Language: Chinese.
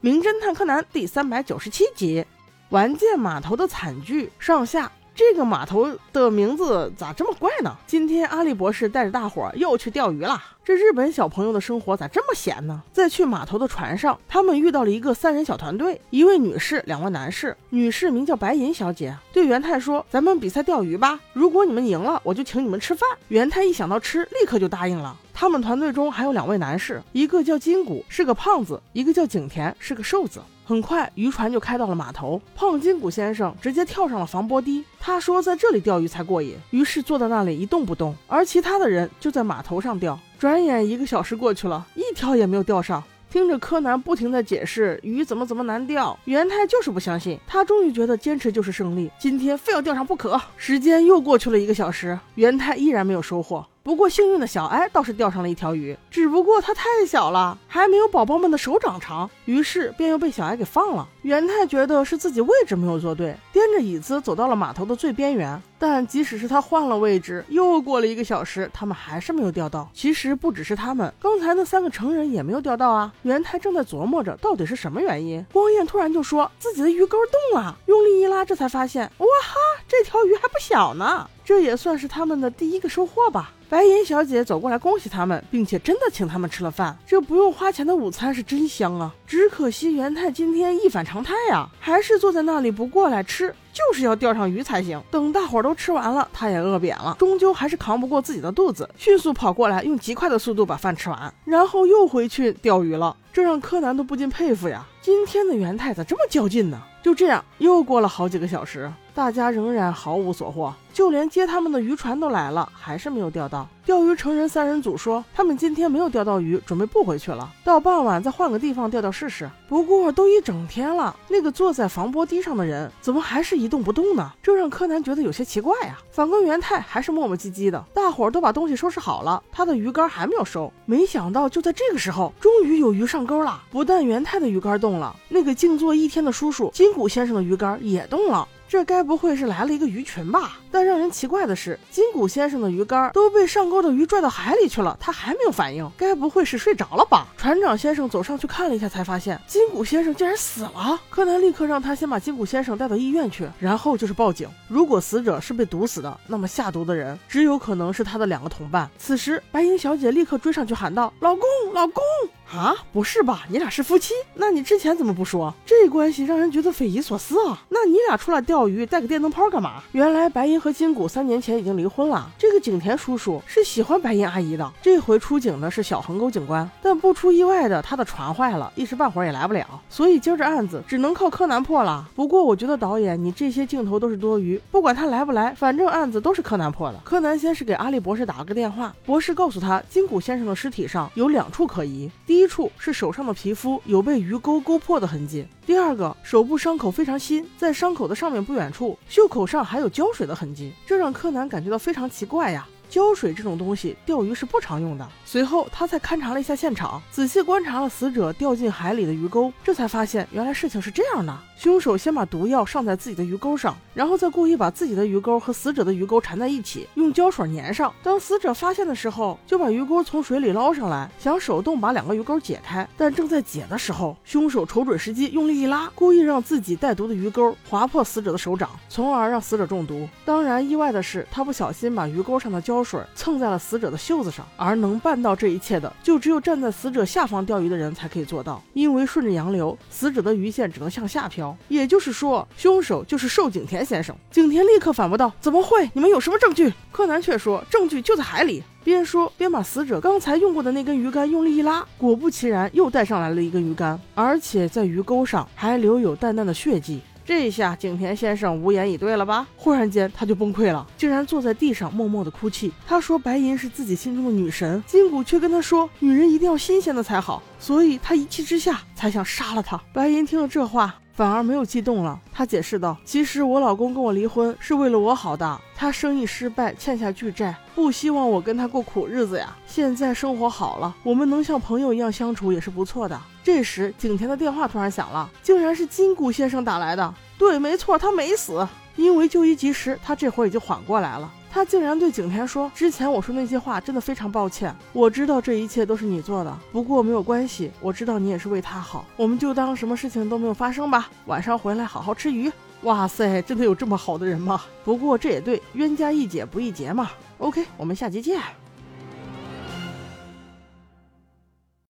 名侦探柯南》第三百九十七集，玩剑码头的惨剧上下。这个码头的名字咋这么怪呢？今天阿笠博士带着大伙又去钓鱼了。这日本小朋友的生活咋这么闲呢？在去码头的船上，他们遇到了一个三人小团队，一位女士，两位男士。女士名叫白银小姐，对元太说：“咱们比赛钓鱼吧，如果你们赢了，我就请你们吃饭。”元太一想到吃，立刻就答应了。他们团队中还有两位男士，一个叫金谷，是个胖子；一个叫景田，是个瘦子。很快，渔船就开到了码头。胖金谷先生直接跳上了防波堤，他说在这里钓鱼才过瘾，于是坐在那里一动不动。而其他的人就在码头上钓。转眼一个小时过去了，一条也没有钓上。听着柯南不停的解释鱼怎么怎么难钓，元太就是不相信。他终于觉得坚持就是胜利，今天非要钓上不可。时间又过去了一个小时，元太依然没有收获。不过幸运的小哀倒是钓上了一条鱼，只不过它太小了，还没有宝宝们的手掌长，于是便又被小哀给放了。元太觉得是自己位置没有坐对，掂着椅子走到了码头的最边缘。但即使是他换了位置，又过了一个小时，他们还是没有钓到。其实不只是他们，刚才那三个成人也没有钓到啊。元太正在琢磨着到底是什么原因，光彦突然就说自己的鱼钩动了，用力一拉，这才发现，哇哈，这条鱼还不小呢。这也算是他们的第一个收获吧。白银小姐走过来恭喜他们，并且真的请他们吃了饭。这不用花钱的午餐是真香啊！只可惜元太今天一反常态呀，还是坐在那里不过来吃，就是要钓上鱼才行。等大伙都吃完了，他也饿扁了，终究还是扛不过自己的肚子，迅速跑过来，用极快的速度把饭吃完，然后又回去钓鱼了。这让柯南都不禁佩服呀，今天的元太咋这么较劲呢？就这样，又过了好几个小时。大家仍然毫无所获，就连接他们的渔船都来了，还是没有钓到。钓鱼成人三人组说，他们今天没有钓到鱼，准备不回去了，到傍晚再换个地方钓钓试试。不过都一整天了，那个坐在防波堤上的人怎么还是一动不动呢？这让柯南觉得有些奇怪呀。反观元太还是磨磨唧唧的，大伙儿都把东西收拾好了，他的鱼竿还没有收。没想到就在这个时候，终于有鱼上钩了。不但元太的鱼竿动了，那个静坐一天的叔叔金谷先生的鱼竿也动了。这该不会是来了一个鱼群吧？但让人奇怪的是，金谷先生的鱼竿都被上钩的鱼拽到海里去了，他还没有反应，该不会是睡着了吧？船长先生走上去看了一下，才发现金谷先生竟然死了。柯南立刻让他先把金谷先生带到医院去，然后就是报警。如果死者是被毒死的，那么下毒的人只有可能是他的两个同伴。此时，白银小姐立刻追上去喊道：“老公，老公！”啊，不是吧？你俩是夫妻？那你之前怎么不说？这关系让人觉得匪夷所思啊！那你俩出来钓鱼带个电灯泡干嘛？原来白银和金谷三年前已经离婚了。这个景田叔叔是喜欢白银阿姨的。这回出警的是小横沟警官，但不出意外的，他的船坏了，一时半会儿也来不了。所以今儿这案子只能靠柯南破了。不过我觉得导演，你这些镜头都是多余，不管他来不来，反正案子都是柯南破的。柯南先是给阿笠博士打了个电话，博士告诉他，金谷先生的尸体上有两处可疑。第第一处是手上的皮肤有被鱼钩勾破的痕迹，第二个手部伤口非常新，在伤口的上面不远处，袖口上还有胶水的痕迹，这让柯南感觉到非常奇怪呀。胶水这种东西，钓鱼是不常用的。随后，他再勘察了一下现场，仔细观察了死者掉进海里的鱼钩，这才发现原来事情是这样的：凶手先把毒药上在自己的鱼钩上，然后再故意把自己的鱼钩和死者的鱼钩缠在一起，用胶水粘上。当死者发现的时候，就把鱼钩从水里捞上来，想手动把两个鱼钩解开。但正在解的时候，凶手瞅准时机，用力一拉，故意让自己带毒的鱼钩划破死者的手掌，从而让死者中毒。当然，意外的是，他不小心把鱼钩上的胶胶水蹭在了死者的袖子上，而能办到这一切的，就只有站在死者下方钓鱼的人才可以做到。因为顺着洋流，死者的鱼线只能向下飘，也就是说，凶手就是寿景田先生。景田立刻反驳道：“怎么会？你们有什么证据？”柯南却说：“证据就在海里。”边说边把死者刚才用过的那根鱼竿用力一拉，果不其然，又带上来了一根鱼竿，而且在鱼钩上还留有淡淡的血迹。这一下景田先生无言以对了吧？忽然间他就崩溃了，竟然坐在地上默默的哭泣。他说白银是自己心中的女神，金谷却跟他说女人一定要新鲜的才好，所以他一气之下才想杀了她。白银听了这话。反而没有激动了。他解释道：“其实我老公跟我离婚是为了我好的，他生意失败，欠下巨债，不希望我跟他过苦日子呀。现在生活好了，我们能像朋友一样相处也是不错的。”这时，景田的电话突然响了，竟然是金谷先生打来的。对，没错，他没死，因为就医及时，他这会儿已经缓过来了。他竟然对景甜说：“之前我说那些话真的非常抱歉，我知道这一切都是你做的，不过没有关系，我知道你也是为他好，我们就当什么事情都没有发生吧。晚上回来好好吃鱼。”哇塞，真的有这么好的人吗？不过这也对，冤家宜解不宜结嘛。OK，我们下期见。